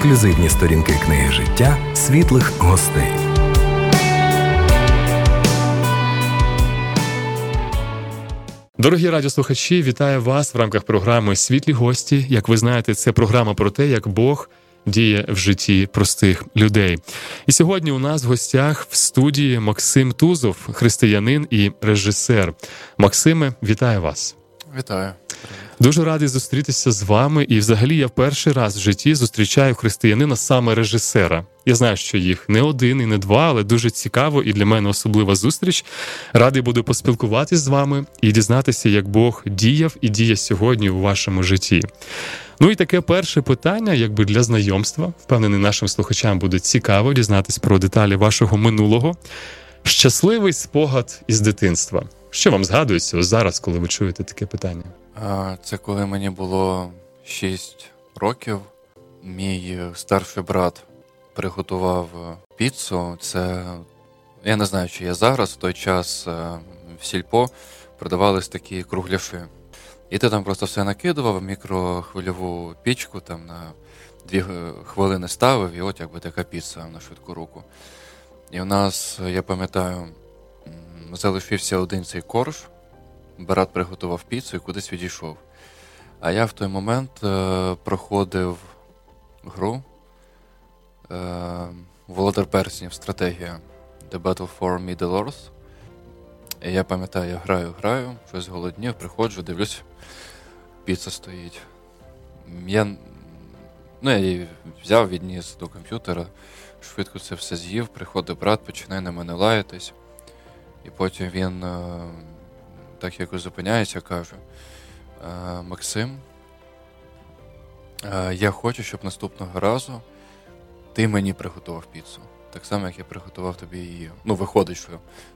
ексклюзивні сторінки книги життя світлих гостей. Дорогі радіослухачі, вітаю вас в рамках програми Світлі гості. Як ви знаєте, це програма про те, як Бог діє в житті простих людей. І сьогодні у нас в гостях в студії Максим Тузов, християнин і режисер. Максиме, вітаю вас. Вітаю. Дуже радий зустрітися з вами. І, взагалі, я перший раз в житті зустрічаю християнина саме режисера. Я знаю, що їх не один і не два, але дуже цікаво і для мене особлива зустріч. Радий буду поспілкуватись з вами і дізнатися, як Бог діяв і діє сьогодні у вашому житті. Ну і таке перше питання, якби для знайомства. Впевнений, нашим слухачам буде цікаво дізнатись про деталі вашого минулого. Щасливий спогад із дитинства. Що вам згадується зараз, коли ви чуєте таке питання? Це коли мені було 6 років. Мій старший брат приготував піцу. Це я не знаю, чи я зараз в той час е, в сільпо продавались такі кругляші. І ти там просто все накидував в мікрохвильову пічку, там на дві хвилини ставив, і от якби така піца на швидку руку. І у нас, я пам'ятаю, залишився один цей корж. Брат приготував піцу і кудись відійшов. А я в той момент е, проходив гру е, Володар Перснів стратегія The Battle for Middle-earth. І я пам'ятаю, я граю, граю, щось голоднів, приходжу, дивлюсь, піца стоїть. Я ну, я її взяв, відніс до комп'ютера, швидко це все з'їв, приходить брат, починає на мене лаятись. І потім він е, так якось зупиняється, каже: «Е, Максим, е, я хочу, щоб наступного разу ти мені приготував піцу. Так само, як я приготував тобі її. Ну, виходить, що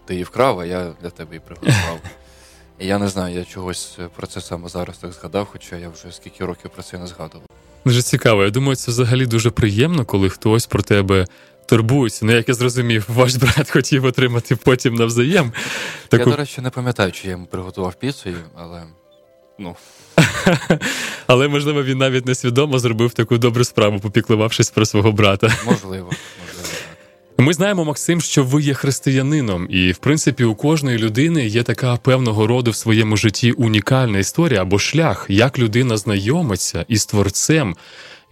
ти її вкрав, а я для тебе її приготував. І я не знаю, я чогось про це саме зараз так згадав, хоча я вже скільки років про це не згадував. Дуже цікаво. Я думаю, це взагалі дуже приємно, коли хтось про тебе турбуються. Ну, як я зрозумів, ваш брат хотів отримати потім навзаєм. Таку... Я, до речі, не пам'ятаю, чи я йому приготував піцу, але ну. Але, можливо, він навіть несвідомо зробив таку добру справу, попіклувавшись про свого брата. Можливо, можливо. Ми знаємо, Максим, що ви є християнином, і в принципі у кожної людини є така певного роду в своєму житті унікальна історія або шлях, як людина знайомиться із творцем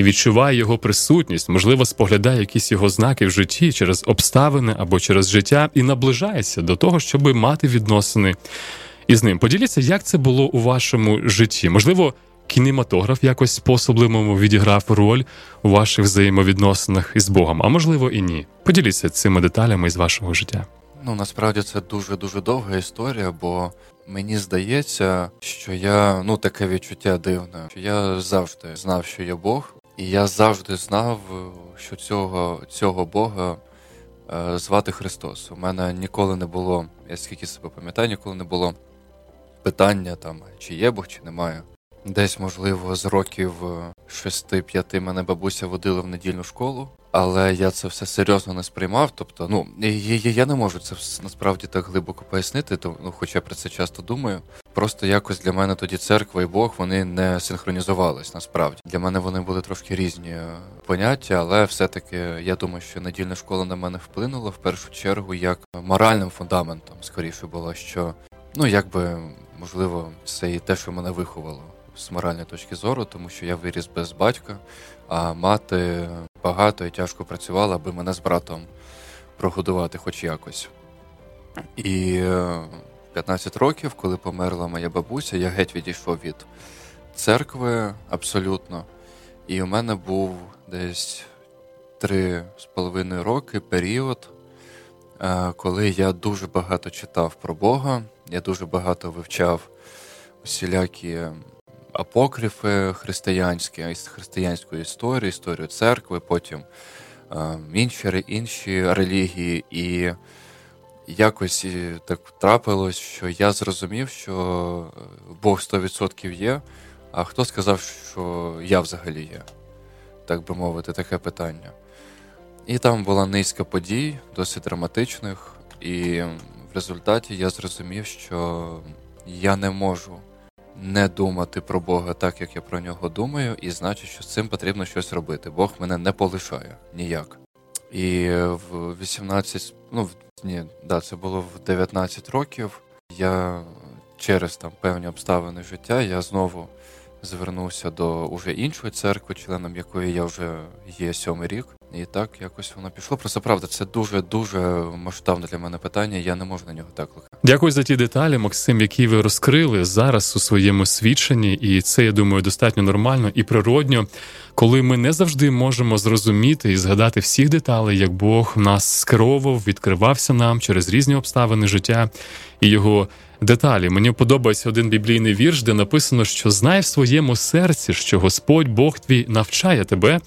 відчуває його присутність, можливо, споглядає якісь його знаки в житті через обставини або через життя, і наближається до того, щоб мати відносини із ним. Поділіться, як це було у вашому житті? Можливо, кінематограф якось по-особливому відіграв роль у ваших взаємовідносинах із Богом, а можливо і ні. Поділіться цими деталями із вашого життя. Ну насправді це дуже дуже довга історія, бо мені здається, що я ну таке відчуття дивне, що я завжди знав, що є Бог, і я завжди знав, що цього цього Бога е, звати Христос. У мене ніколи не було, я скільки себе пам'ятаю, ніколи не було питання там, чи є Бог, чи немає. Десь, можливо, з років 6-5 мене бабуся водила в недільну школу, але я це все серйозно не сприймав. Тобто, ну я, я не можу це насправді так глибоко пояснити, то, ну, хоча я про це часто думаю. Просто якось для мене тоді церква і Бог вони не синхронізувались насправді. Для мене вони були трошки різні е, поняття, але все-таки я думаю, що недільна школа на мене вплинула в першу чергу як моральним фундаментом, скоріше було, що ну якби можливо це і те, що мене виховало з моральної точки зору, тому що я виріс без батька, а мати багато і тяжко працювала, аби мене з братом прогодувати хоч якось. І в 15 років, коли померла моя бабуся, я геть відійшов від церкви абсолютно. І у мене був десь три з половиною роки період, е, коли я дуже багато читав про Бога, я дуже багато вивчав усілякі апокрифи християнські, християнської історії, історію церкви, потім е, інші інші релігії. І якось так трапилось, що я зрозумів, що Бог 100% є. А хто сказав, що я взагалі є, так би мовити, таке питання. І там була низка подій, досить драматичних, і в результаті я зрозумів, що я не можу не думати про Бога так, як я про нього думаю, і значить, що з цим потрібно щось робити. Бог мене не полишає ніяк. І в 18, ну ні, да, це було в 19 років. Я через там певні обставини життя я знову звернувся до уже іншої церкви, членом якої я вже є сьомий рік. І так якось воно пішло. Просто правда, це дуже дуже масштабне для мене питання. Я не можу на нього так лукати. Дякую за ті деталі, Максим, які ви розкрили зараз у своєму свідченні, і це я думаю достатньо нормально і природньо, коли ми не завжди можемо зрозуміти і згадати всіх деталей, як Бог нас скеровував, відкривався нам через різні обставини життя і його деталі. Мені подобається один біблійний вірш, де написано, що знай в своєму серці, що Господь Бог твій навчає тебе,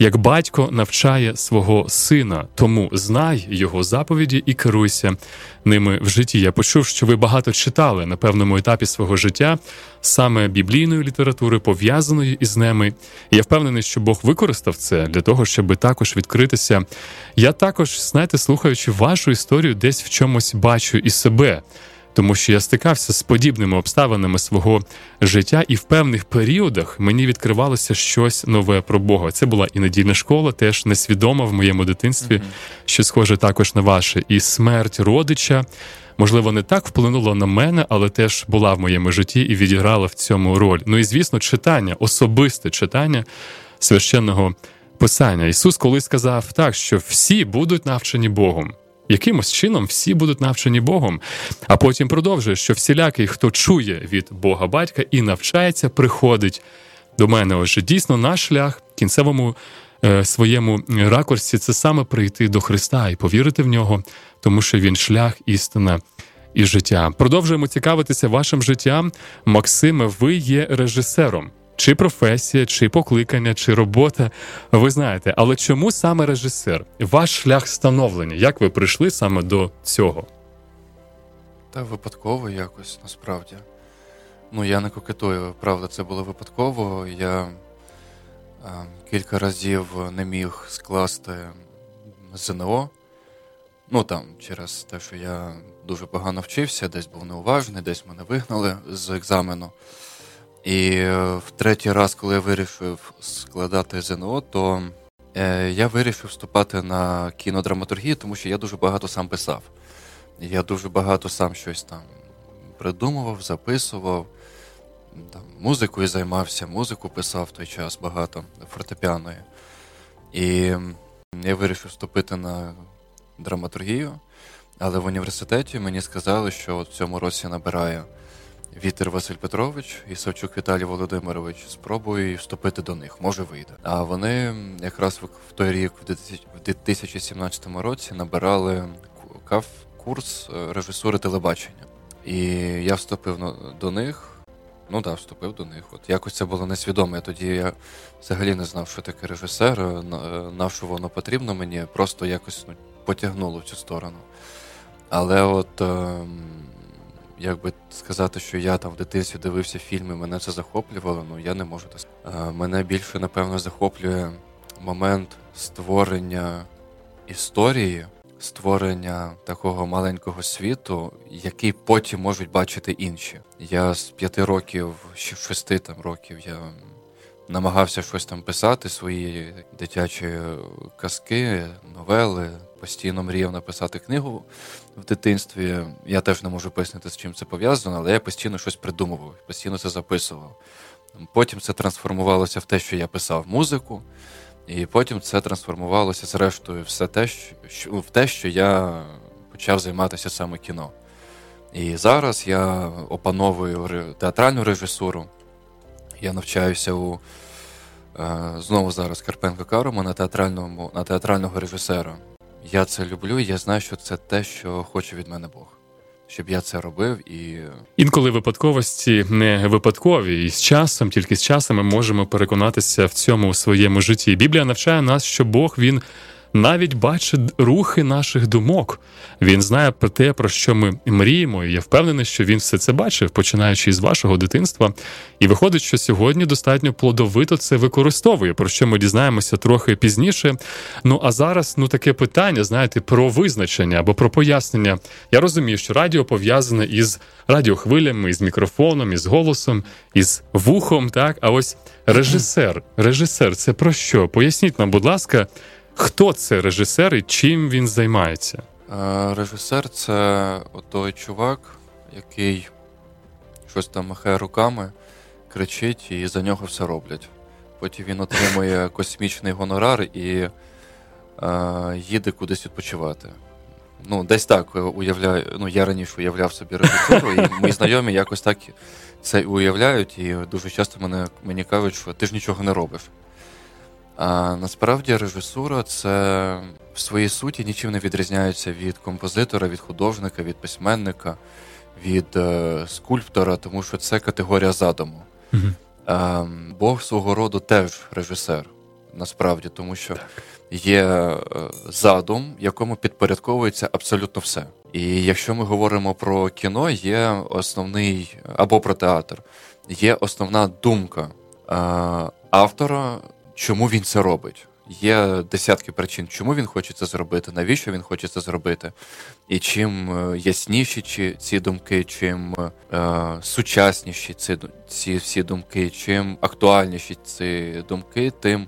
як батько навчає свого сина. Тому знай його заповіді і керуйся ними в житті. Я почув, що ви багато читали на певному етапі свого життя саме біблійної літератури, пов'язаної із ними. Я впевнений, що Бог використав це для того, щоб також відкритися. Я також, знаєте, слухаючи вашу історію, десь в чомусь бачу і себе тому що я стикався з подібними обставинами свого життя, і в певних періодах мені відкривалося щось нове про Бога. Це була і недільна школа, теж несвідома в моєму дитинстві, mm-hmm. що схоже також на ваше, і смерть родича. Можливо, не так вплинула на мене, але теж була в моєму житті і відіграла в цьому роль. Ну і звісно, читання, особисте читання священного писання. Ісус колись сказав так, що всі будуть навчені Богом якимось чином всі будуть навчені Богом. А потім продовжує, що всілякий, хто чує від Бога батька і навчається, приходить до мене. Отже, дійсно, наш шлях в кінцевому е, своєму ракурсі це саме прийти до Христа і повірити в нього, тому що він шлях, істина. І життя продовжуємо цікавитися вашим життям. Максиме, ви є режисером чи професія, чи покликання, чи робота. Ви знаєте, але чому саме режисер? Ваш шлях становлення? Як ви прийшли саме до цього? Та випадково якось насправді. Ну, я не кокетую, правда, це було випадково. Я е, кілька разів не міг скласти ЗНО. Ну там, через те, що я дуже погано вчився, десь був неуважний, десь мене вигнали з екзамену. І е, в третій раз, коли я вирішив складати ЗНО, то е, я вирішив вступати на кінодраматургію, тому що я дуже багато сам писав. Я дуже багато сам щось там придумував, записував, там, музикою займався, музику писав в той час багато фортепіаною. І я вирішив вступити на драматургію, але в університеті мені сказали, що от в цьому році набираю. Вітер Василь Петрович і Савчук Віталій Володимирович спробуй вступити до них, може вийде. А вони якраз в той рік, в 2017 році, набирали курс е, режисури телебачення. І я вступив до них. Ну так, вступив до них. От якось це було несвідомо. Я Тоді я взагалі не знав, що таке режисер, е, на що воно потрібно мені, просто якось ну, потягнуло в цю сторону. Але от. Ем, як би сказати, що я там в дитинстві дивився фільми, мене це захоплювало, ну я не можу так сказати. Мене більше, напевно, захоплює момент створення історії, створення такого маленького світу, який потім можуть бачити інші. Я з п'яти років, шести там років я намагався щось там писати, свої дитячі казки, новели. Постійно мріяв написати книгу в дитинстві. Я теж не можу пояснити, з чим це пов'язано, але я постійно щось придумував, постійно це записував. Потім це трансформувалося в те, що я писав музику, і потім це трансформувалося, зрештою, все те, що, в те, що я почав займатися саме кіно. І зараз я опановую театральну режисуру. Я навчаюся у е, знову зараз Карпенко Карома на театральному на театрального режисера. Я це люблю, я знаю, що це те, що хоче від мене Бог. Щоб я це робив і інколи випадковості не випадкові, і з часом, тільки з часом ми можемо переконатися в цьому своєму житті. Біблія навчає нас, що Бог він навіть бачить рухи наших думок. Він знає про те, про що ми мріємо. І я впевнений, що він все це бачив, починаючи з вашого дитинства. І виходить, що сьогодні достатньо плодовито це використовує, про що ми дізнаємося трохи пізніше. Ну а зараз ну таке питання, знаєте, про визначення або про пояснення. Я розумію, що радіо пов'язане із радіохвилями, із мікрофоном, із голосом, із вухом. Так, а ось режисер. Режисер, це про що? Поясніть нам, будь ласка, хто це режисер і чим він займається? Режисер це той чувак, який щось там махає руками, кричить і за нього все роблять. Потім він отримує космічний гонорар і е, їде кудись відпочивати. Ну, десь так уявляю. Ну, я раніше уявляв собі режисеру, і мої знайомі якось так це уявляють, і дуже часто мене, мені кажуть, що ти ж нічого не робиш. А насправді режисура це в своїй суті нічим не відрізняється від композитора, від художника, від письменника, від е, скульптора, тому що це категорія задуму. Mm-hmm. Е, Бог свого роду теж режисер, насправді, тому що є е, задум, якому підпорядковується абсолютно все. І якщо ми говоримо про кіно, є основний або про театр, є основна думка е, автора чому він це робить. Є десятки причин, чому він хоче це зробити, навіщо він хоче це зробити. І чим е, ясніші ці думки, чим е, сучасніші ці ці всі думки, чим актуальніші ці думки, тим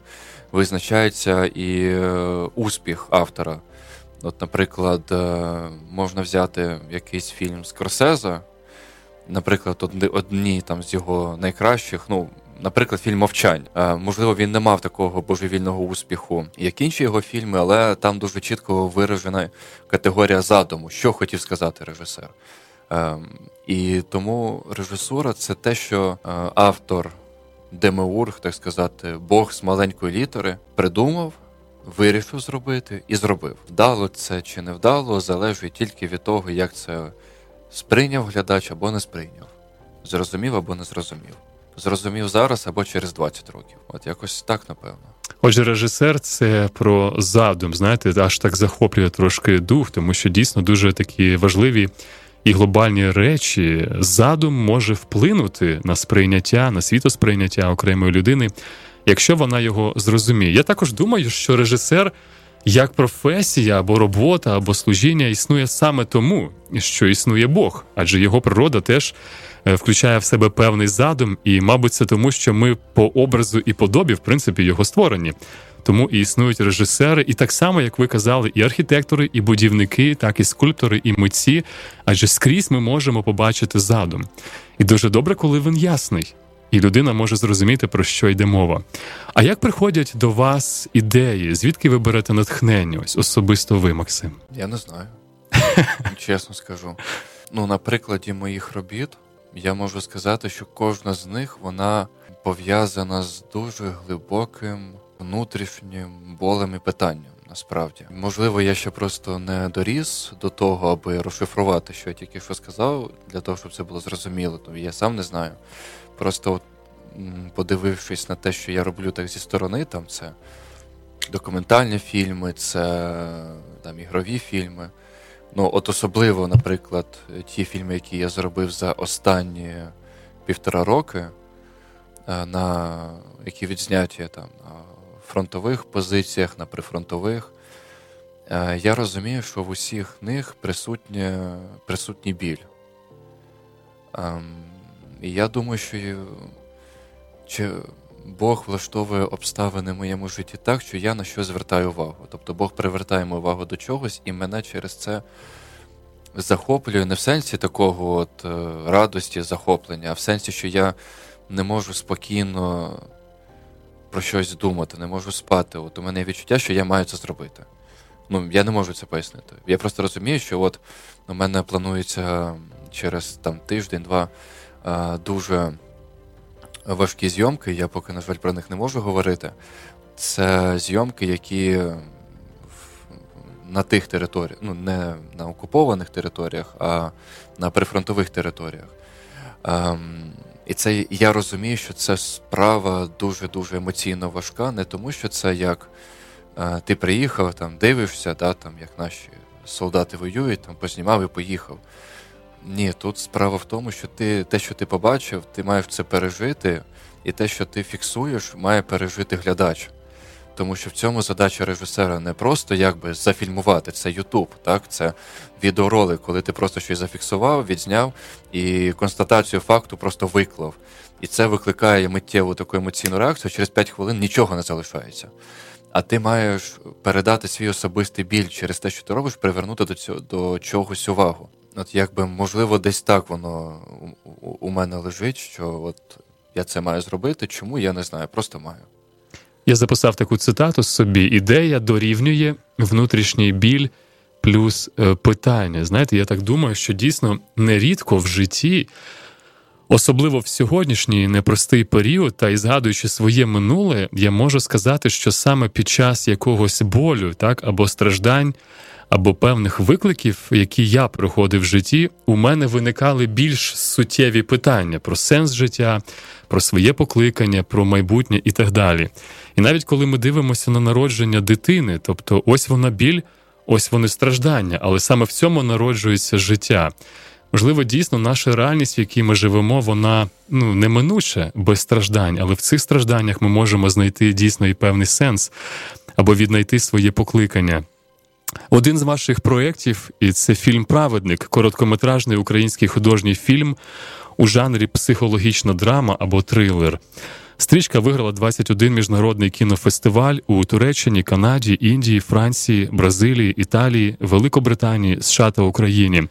визначається і е, успіх автора. От, наприклад, е, можна взяти якийсь фільм Скорсеза, наприклад, одні, одні там з його найкращих, ну наприклад, фільм Мовчань. Е, можливо, він не мав такого божевільного успіху, як інші його фільми, але там дуже чітко виражена категорія задуму, що хотів сказати режисер. Е, і тому режисура це те, що е, автор Демеург, так сказати, Бог з маленької літери, придумав. Вирішив зробити і зробив. Вдало це чи не вдало, залежить тільки від того, як це сприйняв глядач або не сприйняв, зрозумів або не зрозумів зрозумів зараз або через 20 років. От якось так, напевно. Отже, режисер це про задум, знаєте, аж так захоплює трошки дух, тому що дійсно дуже такі важливі і глобальні речі. Задум може вплинути на сприйняття, на світосприйняття окремої людини, якщо вона його зрозуміє. Я також думаю, що режисер. Як професія або робота, або служіння існує саме тому, що існує Бог, адже його природа теж включає в себе певний задум, і, мабуть, це тому, що ми по образу і подобі, в принципі, його створені. Тому і існують режисери, і так само, як ви казали, і архітектори, і будівники, так і скульптори, і митці. Адже скрізь ми можемо побачити задум. І дуже добре, коли він ясний, і людина може зрозуміти, про що йде мова. А як приходять до вас ідеї? Звідки ви берете натхнення? Ось особисто ви, Максим? Я не знаю. Чесно скажу. Ну, на прикладі моїх робіт я можу сказати, що кожна з них вона пов'язана з дуже глибоким внутрішнім болем і питанням. Насправді, можливо, я ще просто не доріс до того, аби розшифрувати, що я тільки що сказав, для того, щоб це було зрозуміло. То я сам не знаю. Просто, от, подивившись на те, що я роблю так зі сторони, там це документальні фільми, це там ігрові фільми. Ну, от особливо, наприклад, ті фільми, які я зробив за останні півтора роки, е, на які відзняті там на фронтових позиціях, на прифронтових, е, я розумію, що в усіх них присутній присутній біль. Ем, і я думаю, що чи Бог влаштовує обставини в моєму житті так, що я на що звертаю увагу. Тобто Бог привертає мою увагу до чогось, і мене через це захоплює не в сенсі такого от е, радості, захоплення, а в сенсі, що я не можу спокійно про щось думати, не можу спати. От у мене є відчуття, що я маю це зробити. Ну, я не можу це пояснити. Я просто розумію, що от у мене планується через там тиждень-два е, дуже важкі зйомки. Я поки, на жаль, про них не можу говорити. Це зйомки, які на тих територіях, ну не на окупованих територіях, а на прифронтових територіях. Ем, І це я розумію, що це справа дуже-дуже емоційно важка, не тому, що це як ти приїхав, там дивишся, да, там, як наші солдати воюють, там познімав і поїхав. Ні, тут справа в тому, що ти те, що ти побачив, ти маєш це пережити, і те, що ти фіксуєш, має пережити глядач. Тому що в цьому задача режисера не просто якби зафільмувати, це Ютуб, так, це відеоролик, коли ти просто щось зафіксував, відзняв і констатацію факту просто виклав. І це викликає миттєву таку емоційну реакцію, через 5 хвилин нічого не залишається. А ти маєш передати свій особистий біль через те, що ти робиш, привернути до цього до чогось увагу. От якби можливо, десь так воно у, мене лежить, що от я це маю зробити. Чому я не знаю, просто маю. Я записав таку цитату собі: ідея дорівнює внутрішній біль плюс е, питання. Знаєте, я так думаю, що дійсно нерідко в житті. Особливо в сьогоднішній непростий період, та й згадуючи своє минуле, я можу сказати, що саме під час якогось болю, так або страждань, або певних викликів, які я проходив в житті, у мене виникали більш суттєві питання про сенс життя, про своє покликання, про майбутнє і так далі. І навіть коли ми дивимося на народження дитини, тобто ось вона біль, ось вони страждання, але саме в цьому народжується життя. Можливо, дійсно, наша реальність, в якій ми живемо, вона ну неминуче без страждань, але в цих стражданнях ми можемо знайти дійсно і певний сенс або віднайти своє покликання. Один з ваших проєктів, і це фільм Праведник, короткометражний український художній фільм у жанрі психологічна драма або трилер. Стрічка виграла 21 міжнародний кінофестиваль у Туреччині, Канаді, Індії, Франції, Бразилії, Італії, Великобританії, США та Україні,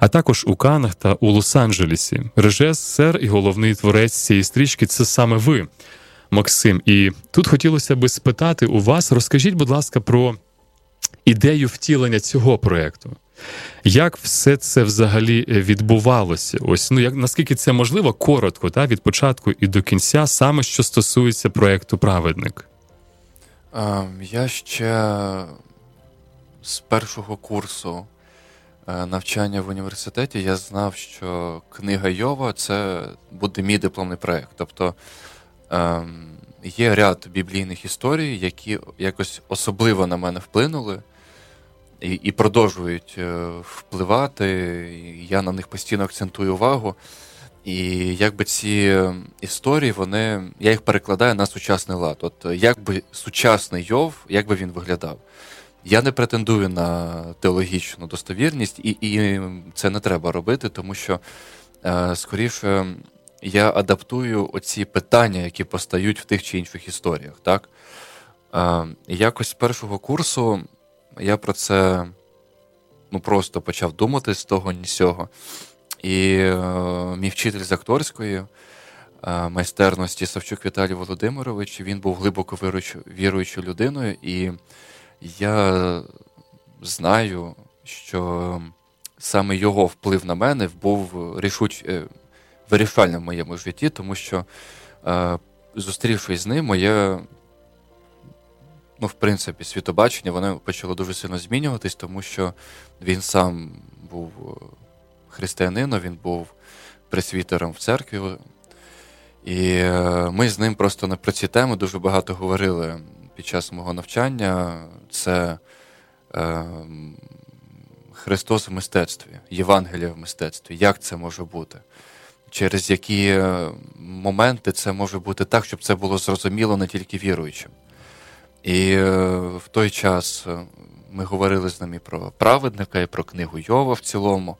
а також у Канах та у Лос-Анджелесі. Режисер і головний творець цієї стрічки це саме ви, Максим. І тут хотілося би спитати у вас, розкажіть, будь ласка, про ідею втілення цього проєкту. Як все це взагалі е, відбувалося? Ось ну як наскільки це можливо, коротко, та від початку і до кінця, саме що стосується проєкту Праведник? Я ще з першого курсу е, навчання в університеті я знав, що книга Йова це буде мій дипломний проєкт. Тобто ем, є ряд біблійних історій, які якось особливо на мене вплинули і і продовжують е, впливати. Я на них постійно акцентую увагу. І якби ці історії, вони, я їх перекладаю на сучасний лад. От якби сучасний Йов, як би він виглядав. Я не претендую на теологічну достовірність, і і це не треба робити, тому що е, скоріше я адаптую оці питання, які постають в тих чи інших історіях. Так? Е, якось з першого курсу я про це ну, просто почав думати з того ні сього. І е, мій вчитель з акторської е, майстерності Савчук Віталій Володимирович, він був глибоко віруючою людиною, і я знаю, що саме його вплив на мене був рішуч, е, вирішальним в моєму житті, тому що, е, зустрівшись з ним, моє ну, в принципі, світобачення воно почало дуже сильно змінюватись, тому що він сам був е, християнином, він був пресвітером в церкві. І е, ми з ним просто на про ці теми дуже багато говорили під час мого навчання. Це е, Христос в мистецтві, Євангелія в мистецтві. Як це може бути? Через які е, моменти це може бути так, щоб це було зрозуміло не тільки віруючим. І е, в той час е, ми говорили з ними про праведника і про книгу Йова в цілому.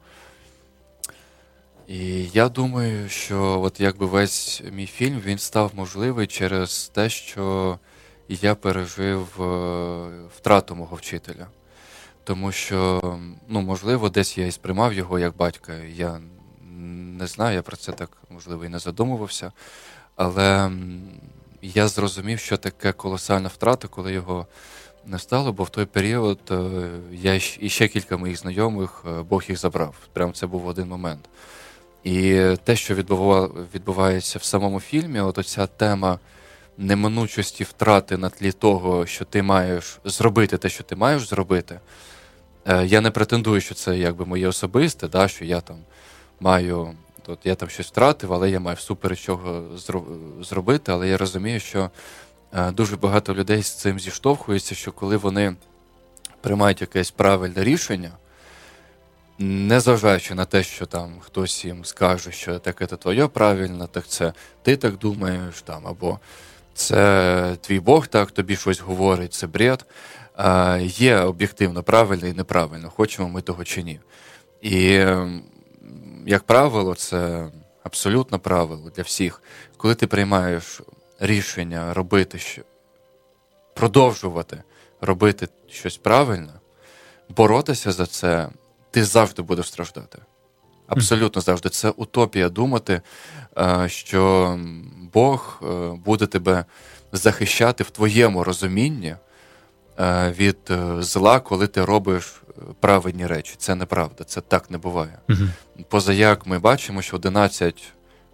І я думаю, що от якби весь мій фільм він став можливий через те, що я пережив е, втрату мого вчителя. Тому що, ну, можливо, десь я і сприймав його як батька. Я не знаю, я про це так можливо і не задумувався. Але я зрозумів, що таке колосальна втрата, коли його не стало, бо в той період е, я і ще кілька моїх знайомих, е, Бог їх забрав. Прямо це був один момент. І те, що відбувається в самому фільмі, от оця тема неминучості втрати на тлі того, що ти маєш зробити те, що ти маєш зробити. Е, я не претендую, що це якби моє особисте, да, що я там маю От я там щось втратив, але я маю всупереч чого зробити. Але я розумію, що е, дуже багато людей з цим зіштовхуються, що коли вони приймають якесь правильне рішення, незважаючи на те, що там хтось їм скаже, що таке це твоє правильно, так це ти так думаєш, там, або це твій Бог так тобі щось говорить, це бред. Є об'єктивно правильно і неправильно, хочемо ми того чи ні. І, як правило, це абсолютно правило для всіх. Коли ти приймаєш рішення робити, продовжувати робити щось правильно, боротися за це, ти завжди будеш страждати. Абсолютно завжди. Це утопія думати, е, що Бог е, буде тебе захищати в твоєму розумінні е, від зла, коли ти робиш правильні речі. Це неправда, це так не буває. Угу. Позаяк ми бачимо, що 11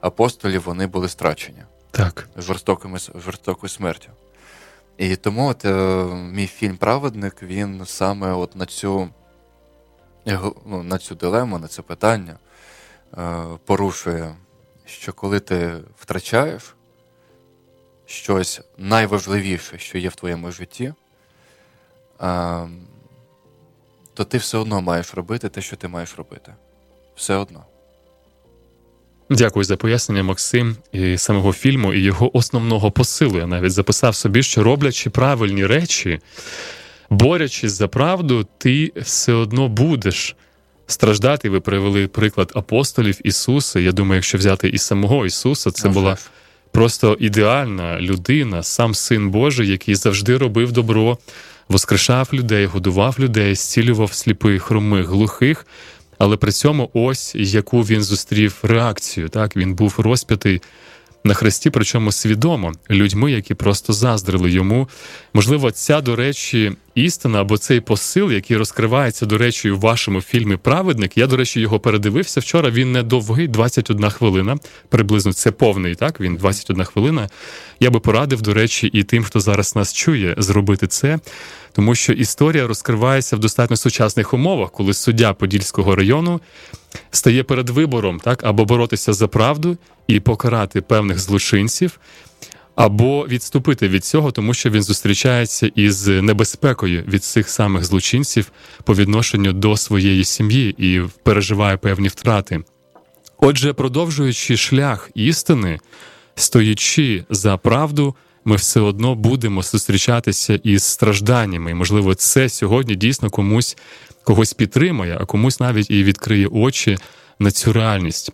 апостолів вони були страчені Так. жорстокими жорстокою смертю. І тому от, е, мій фільм Праведник він саме от на цю ну, на цю дилему, на це питання е, порушує, що коли ти втрачаєш щось найважливіше, що є в твоєму житті, е, то ти все одно маєш робити те, що ти маєш робити. Все одно. Дякую за пояснення, Максим, і самого фільму, і його основного посилу. Я навіть записав собі, що роблячи правильні речі, борючись за правду, ти все одно будеш страждати. Ви привели приклад апостолів Ісуса. Я думаю, якщо взяти і самого Ісуса, це була просто ідеальна людина, сам син Божий, який завжди робив добро, воскрешав людей, годував людей, зцілював сліпих, хромих, глухих. Але при цьому ось яку він зустрів реакцію. Так він був розп'ятий на хресті, причому свідомо людьми, які просто заздрили йому. Можливо, ця, до речі, істина або цей посил, який розкривається, до речі, у вашому фільмі Праведник. Я, до речі, його передивився вчора. Він не довгий, 21 хвилина. Приблизно це повний, так? Він 21 хвилина. Я би порадив, до речі, і тим, хто зараз нас чує, зробити це. Тому що історія розкривається в достатньо сучасних умовах, коли суддя Подільського району стає перед вибором, так або боротися за правду і покарати певних злочинців, або відступити від цього, тому що він зустрічається із небезпекою від цих самих злочинців по відношенню до своєї сім'ї і переживає певні втрати. Отже, продовжуючи шлях істини, стоячи за правду, ми все одно будемо зустрічатися із стражданнями. І, можливо, це сьогодні дійсно комусь когось підтримає, а комусь навіть і відкриє очі на цю реальність.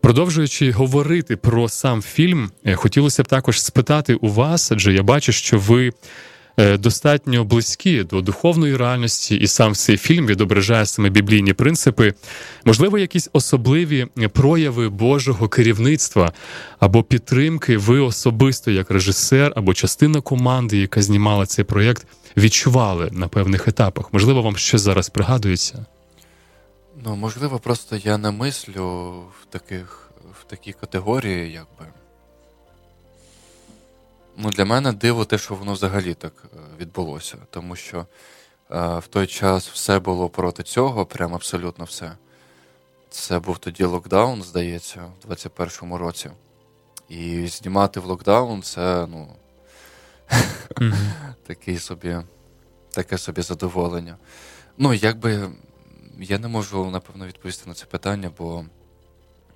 Продовжуючи говорити про сам фільм, е, хотілося б також спитати у вас, адже я бачу, що ви достатньо близькі до духовної реальності, і сам цей фільм відображає саме біблійні принципи, можливо, якісь особливі прояви Божого керівництва або підтримки, ви особисто, як режисер, або частина команди, яка знімала цей проєкт, відчували на певних етапах. Можливо, вам щось зараз пригадується. Ну, можливо, просто я не мислю в таких, в такій категорії, якби. Ну, Для мене диво те, що воно взагалі так е, відбулося. Тому що е, в той час все було проти цього, прям абсолютно все. Це був тоді локдаун, здається, в 21-му році. І знімати в локдаун це, ну. такий собі, таке собі задоволення. Ну, якби я не можу, напевно, відповісти на це питання, бо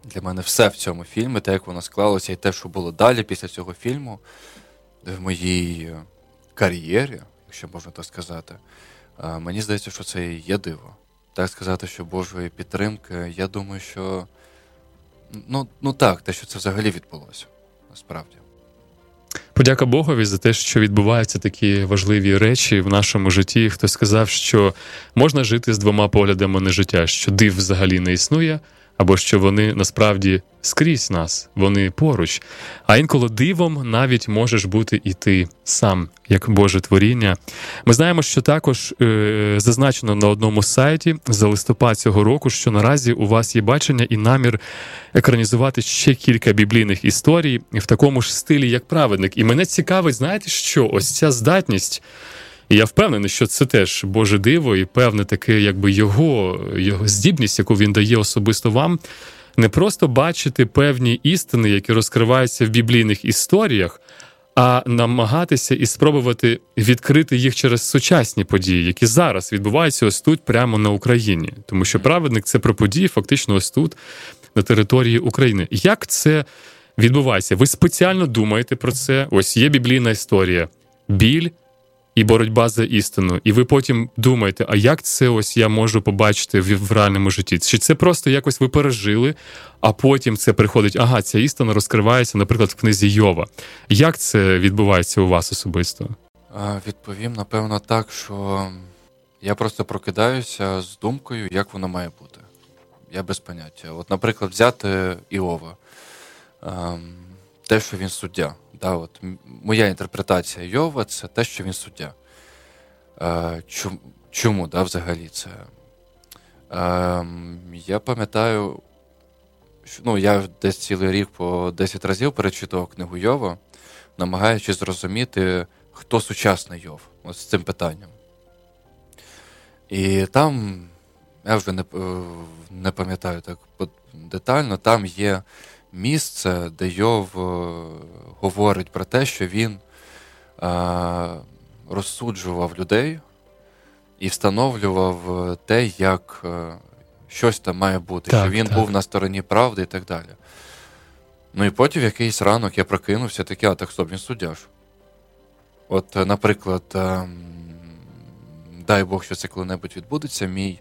для мене все в цьому фільмі, те, як воно склалося, і те, що було далі після цього фільму, в моїй кар'єрі, якщо можна так сказати, мені здається, що це є диво. Так сказати, що Божої підтримки, я думаю, що ну, ну так, те, що це взагалі відбулося, насправді. Подяка Богові за те, що відбуваються такі важливі речі в нашому житті. Хтось сказав, що можна жити з двома поглядами на життя, що див взагалі не існує, або що вони насправді скрізь нас, вони поруч. А інколи дивом навіть можеш бути і ти сам, як Боже творіння. Ми знаємо, що також е, зазначено на одному сайті за листопад цього року, що наразі у вас є бачення і намір екранізувати ще кілька біблійних історій в такому ж стилі, як праведник. І мене цікавить, знаєте, що ось ця здатність. І я впевнений, що це теж Боже диво, і певне таке, якби його, його здібність, яку він дає особисто вам, не просто бачити певні істини, які розкриваються в біблійних історіях, а намагатися і спробувати відкрити їх через сучасні події, які зараз відбуваються ось тут, прямо на Україні. Тому що праведник це про події, фактично, ось тут, на території України. Як це відбувається? Ви спеціально думаєте про це? Ось є біблійна історія. Біль і боротьба за істину. І ви потім думаєте, а як це ось я можу побачити в, в реальному житті? Чи це просто якось ви пережили, а потім це приходить, ага, ця істина розкривається, наприклад, в книзі Йова. Як це відбувається у вас особисто? Відповім, напевно, так, що я просто прокидаюся з думкою, як воно має бути. Я без поняття. От, наприклад, взяти Іова, ем, те, що він суддя. Да, от, Моя інтерпретація Йова це те, що він суддя. Е, чому, чому да, взагалі це? Е, я пам'ятаю, що ну, я десь цілий рік по 10 разів перечитував книгу Йова, намагаючись зрозуміти, хто сучасний Йов з цим питанням. І там, я вже не е, не пам'ятаю так детально, там є місце, де Йов е, говорить про те, що він е, розсуджував людей і встановлював е, те, як щось там має бути, так, що він так. був на стороні правди і так далі. Ну і потім якийсь ранок я прокинувся такий, а так стоп, він суддя ж. От, наприклад, ем, дай Бог, що це коли-небудь відбудеться, мій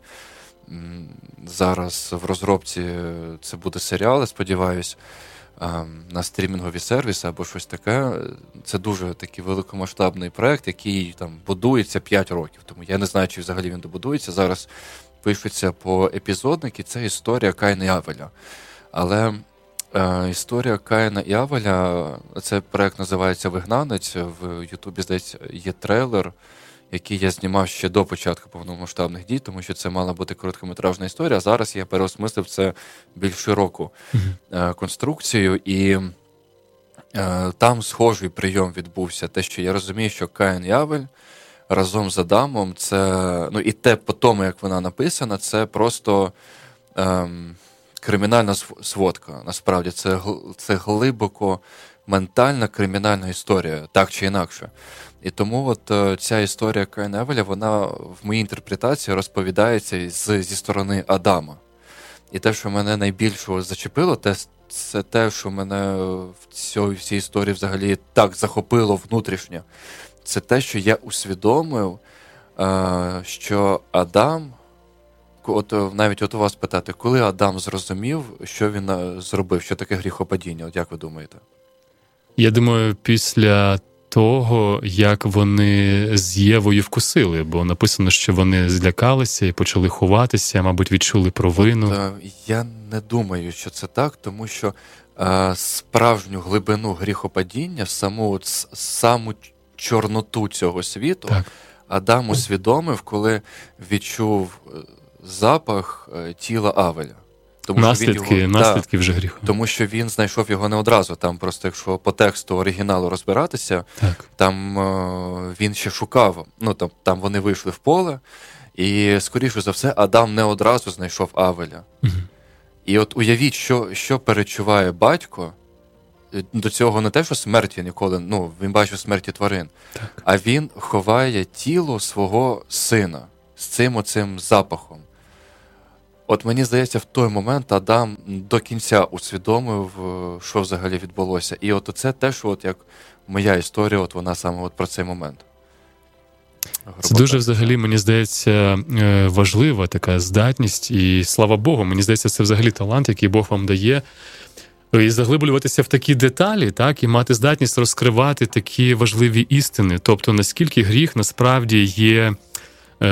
Зараз в розробці це буде серіал, я сподіваюсь, на стрімінгові сервіси або щось таке. Це дуже такий великомасштабний проект, який там будується 5 років. Тому я не знаю, чи взагалі він добудується. Зараз пишуться по епізодники. Це історія Кайна і Авеля. Але е, історія Каїна і Авеля, цей проект називається Вигнанець. В Ютубі, здається, є трейлер який я знімав ще до початку повномасштабних дій, тому що це мала бути короткометражна історія. а Зараз я переосмислив це більш широку mm-hmm. конструкцію, і е, там схожий прийом відбувся. Те, що я розумію, що Каїн і Авель разом з Адамом, це ну і те по тому, як вона написана, це просто. Е, Кримінальна сводка, насправді це це глибоко ментальна кримінальна історія, так чи інакше. І тому от е, ця історія Каїн вона в моїй інтерпретації розповідається з, зі сторони Адама. І те, що мене найбільше зачепило, те, це те, що мене в цій, в цій історії взагалі так захопило внутрішньо. Це те, що я усвідомив, е, що Адам. От е, навіть от у вас питати, коли Адам зрозумів, що він зробив, що таке гріхопадіння? От як ви думаєте? Я думаю, після того, як вони з Євою вкусили, бо написано, що вони злякалися і почали ховатися, мабуть, відчули провину. От, я не думаю, що це так, тому що е, справжню глибину гріхопадіння, саму от, саму чорноту цього світу, так. Адам усвідомив, коли відчув е, запах е, тіла Авеля. Тому наслідки що він його, наслідки да, вже гріху. Тому що він знайшов його не одразу. Там просто, якщо по тексту оригіналу розбиратися, так. там е, він ще шукав. Ну там там вони вийшли в поле, і, скоріше за все, Адам не одразу знайшов Авеля. Угу. І от уявіть, що що перечуває батько. До цього не те, що смерті ніколи, ну, він бачив смерті тварин, так. а він ховає тіло свого сина з цим оцим запахом. От мені здається, в той момент Адам до кінця усвідомив, е, що взагалі відбулося. І от це те, що от як моя історія, от вона саме от про цей момент. Це дуже взагалі, мені здається, е, важлива така здатність, і слава Богу, мені здається, це взагалі талант, який Бог вам дає. І заглиблюватися в такі деталі, так, і мати здатність розкривати такі важливі істини. Тобто, наскільки гріх насправді є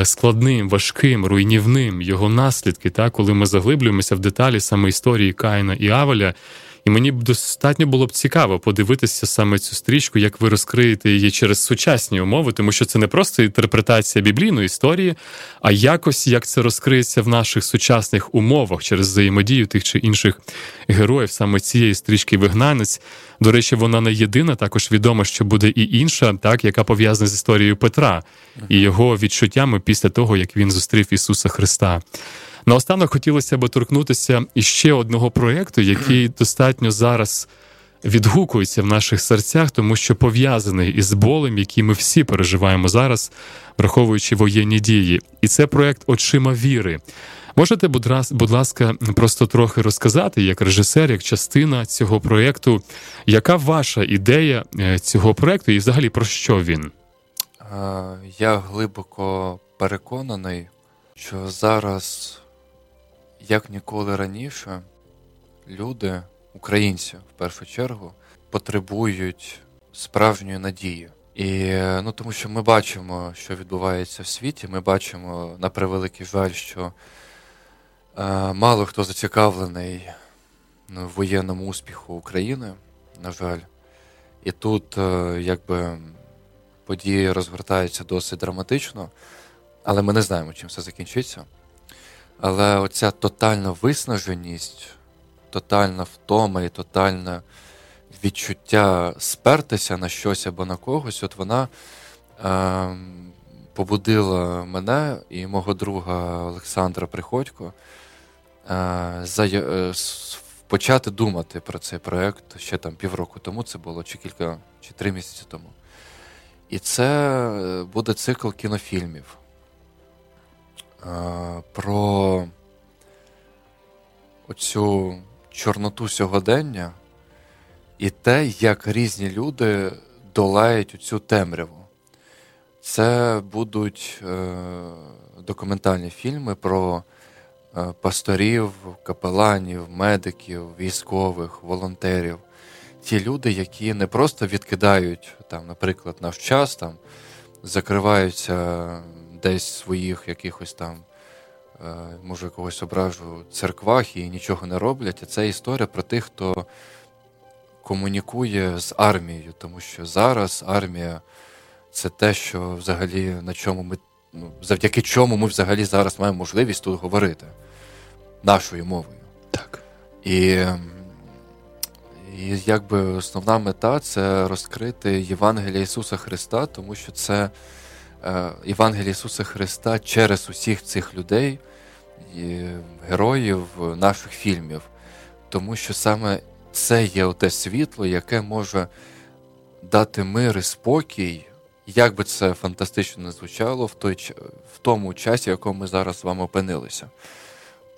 складним, важким, руйнівним його наслідки, та коли ми заглиблюємося в деталі саме історії Каїна і Авеля. І мені б достатньо було б цікаво подивитися саме цю стрічку, як ви розкриєте її через сучасні умови, тому що це не просто інтерпретація біблійної історії, а якось як це розкриється в наших сучасних умовах через взаємодію тих чи інших героїв, саме цієї стрічки вигнанець. До речі, вона не єдина. Також відомо, що буде і інша, так яка пов'язана з історією Петра і його відчуттями після того, як він зустрів Ісуса Христа. Наостанок хотілося б торкнутися іще одного проєкту, який достатньо зараз відгукується в наших серцях, тому що пов'язаний із болем, який ми всі переживаємо зараз, враховуючи воєнні дії. І це проект очима віри. Можете, будь ласка, просто трохи розказати, як режисер, як частина цього проєкту, яка ваша ідея е, цього проєкту і взагалі про що він? Я глибоко переконаний, що зараз, як ніколи раніше, люди, українці в першу чергу, потребують справжньої надії. І ну тому, що ми бачимо, що відбувається в світі. Ми бачимо на превеликий жаль, що е, мало хто зацікавлений ну, в воєнному успіху України, на жаль. І тут, е, якби події розгортаються досить драматично, але ми не знаємо, чим все закінчиться. Але оця тотальна виснаженість, тотальна втома і тотальне відчуття спертися на щось або на когось, от вона е, побудила мене і мого друга Олександра Приходько е, за, е, почати думати про цей проєкт ще там півроку тому це було, чи кілька, чи три місяці тому. І це е, буде цикл кінофільмів про оцю чорноту сьогодення і те, як різні люди долають цю темряву. Це будуть е, документальні фільми про пасторів, капеланів, медиків, військових, волонтерів ті люди, які не просто відкидають, там, наприклад, наш час, там, закриваються десь своїх якихось там, е, може, когось ображу, церквах і нічого не роблять. А це історія про тих, хто комунікує з армією, тому що зараз армія це те, що взагалі на чому ми, ну, завдяки чому ми взагалі зараз маємо можливість тут говорити нашою мовою. Так. І і якби основна мета це розкрити Євангелія Ісуса Христа, тому що це Євангелія Ісуса Христа через усіх цих людей, героїв наших фільмів. Тому що саме це є те світло, яке може дати мир і спокій, як би це фантастично не звучало в той в тому часі, в якому ми зараз з вами опинилися.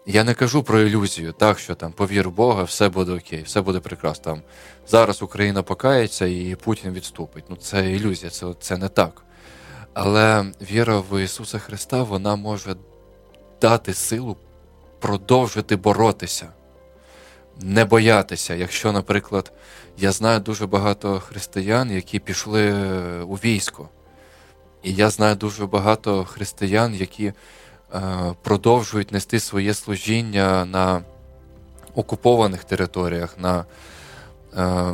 Я не кажу про ілюзію, так що там повір в Бога, все буде окей, все буде прекрасно. Там Зараз Україна покається і Путін відступить. Ну це ілюзія, це, це не так. Але віра в Ісуса Христа вона може дати силу продовжити боротися, не боятися. Якщо, наприклад, я знаю дуже багато християн, які пішли у військо. І я знаю дуже багато християн, які Е, продовжують нести своє служіння на окупованих територіях, на е,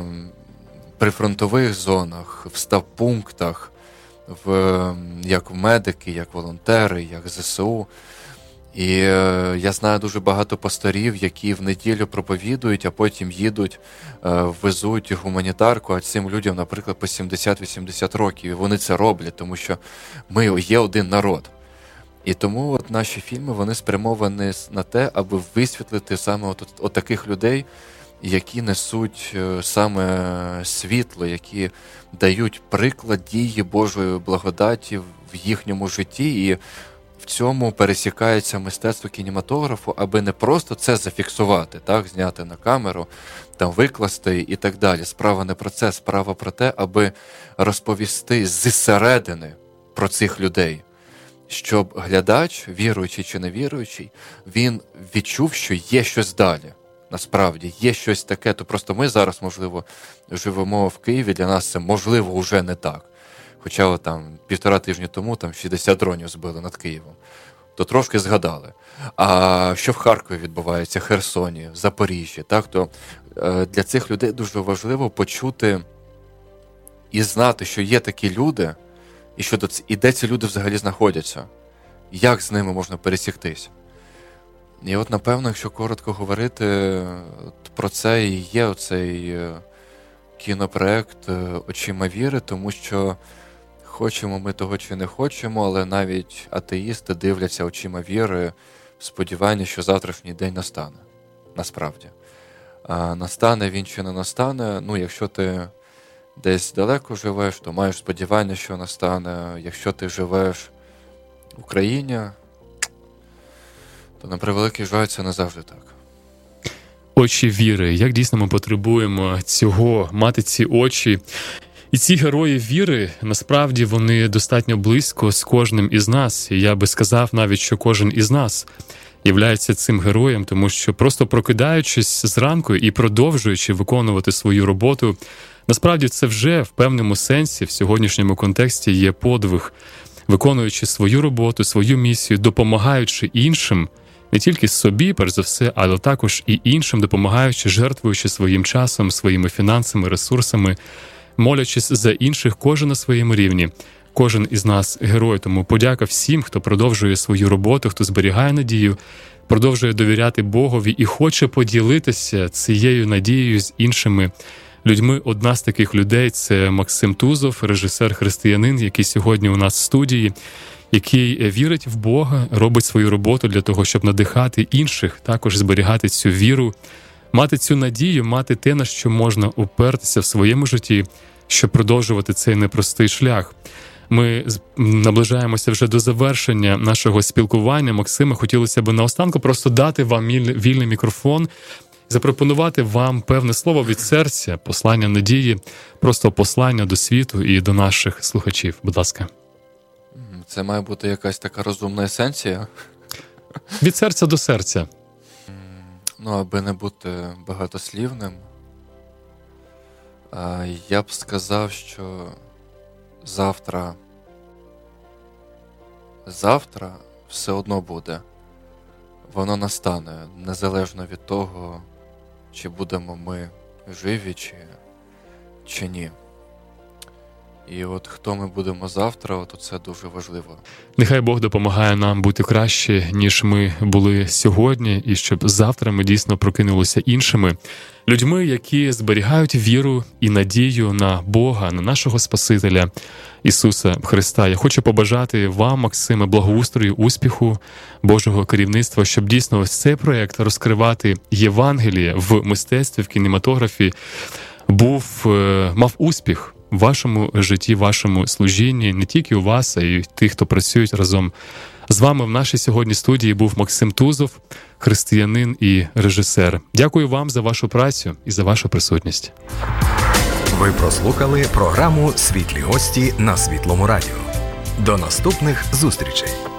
прифронтових зонах, в ставпунктах, в, як медики, як волонтери, як ЗСУ. І е, я знаю дуже багато пасторів, які в неділю проповідують, а потім їдуть, е, везуть гуманітарку. А цим людям, наприклад, по 70-80 років. І вони це роблять, тому що ми є один народ. І тому от наші фільми вони спрямовані на те, аби висвітлити саме от, от таких людей, які несуть е, саме світло, які дають приклад дії Божої благодаті в їхньому житті, і в цьому пересікається мистецтво кінематографу, аби не просто це зафіксувати, так, зняти на камеру, там викласти і так далі. Справа не про це, справа про те, аби розповісти зсередини про цих людей щоб глядач, віруючий чи не віруючий, він відчув, що є щось далі. Насправді є щось таке, то просто ми зараз, можливо, живемо в Києві. Для нас це можливо вже не так. Хоча там півтора тижні тому там 60 дронів збили над Києвом, то трошки згадали. А що в Харкові відбувається, Херсоні, Запоріжжі, так то е, для цих людей дуже важливо почути і знати, що є такі люди, і що до і де ці люди взагалі знаходяться, як з ними можна пересіктись. І от, напевно, якщо коротко говорити, про це і є оцей е, кінопроект е, Очима віри, тому що хочемо ми того чи не хочемо, але навіть атеїсти дивляться очима віри в сподіванні, що завтрашній день настане. Насправді. а настане він чи не настане. Ну, якщо ти десь далеко живеш, то маєш сподівання, що настане. Якщо ти живеш в Україні, то на превеликий жаль, це не завжди так. Очі віри, як дійсно ми потребуємо цього, мати ці очі. І ці герої віри насправді вони достатньо близько з кожним із нас. І я би сказав навіть, що кожен із нас являється цим героєм, тому що просто прокидаючись зранку і продовжуючи виконувати свою роботу, насправді це вже в певному сенсі в сьогоднішньому контексті є подвиг, виконуючи свою роботу, свою місію, допомагаючи іншим. Не тільки собі, перш за все, але також і іншим, допомагаючи, жертвуючи своїм часом, своїми фінансами, ресурсами, молячись за інших, кожен на своєму рівні. Кожен із нас герой. Тому подяка всім, хто продовжує свою роботу, хто зберігає надію, продовжує довіряти Богові і хоче поділитися цією надією з іншими людьми. Одна з таких людей це Максим Тузов, режисер християнин, який сьогодні у нас в студії, який вірить в Бога, робить свою роботу для того, щоб надихати інших, також зберігати цю віру, мати цю надію, мати те, на що можна опертися в своєму житті, щоб продовжувати цей непростий шлях. Ми наближаємося вже до завершення нашого спілкування. Максиме, хотілося б наостанку просто дати вам вільний мікрофон, запропонувати вам певне слово від серця, послання надії, просто послання до світу і до наших слухачів. Будь ласка, це має бути якась така розумна есенція. Від серця до серця. Ну, аби не бути багатослівним, я б сказав, що завтра, завтра все одно буде. Воно настане незалежно від того, чи будемо ми живі, чи, чи ні. І от хто ми будемо завтра, от це дуже важливо. Нехай Бог допомагає нам бути краще, ніж ми були сьогодні, і щоб завтра ми дійсно прокинулися іншими людьми, які зберігають віру і надію на Бога, на нашого Спасителя Ісуса Христа. Я хочу побажати вам, Максиме, благоустрою, успіху, Божого керівництва, щоб дійсно ось цей проект розкривати Євангеліє в мистецтві, в кінематографі був е, мав успіх вашому житті, вашому служінні, не тільки у вас, а й тих, хто працюють разом з вами. В нашій сьогодні студії був Максим Тузов, християнин і режисер. Дякую вам за вашу працю і за вашу присутність. Ви прослухали програму Світлі гості на світлому радіо. До наступних зустрічей.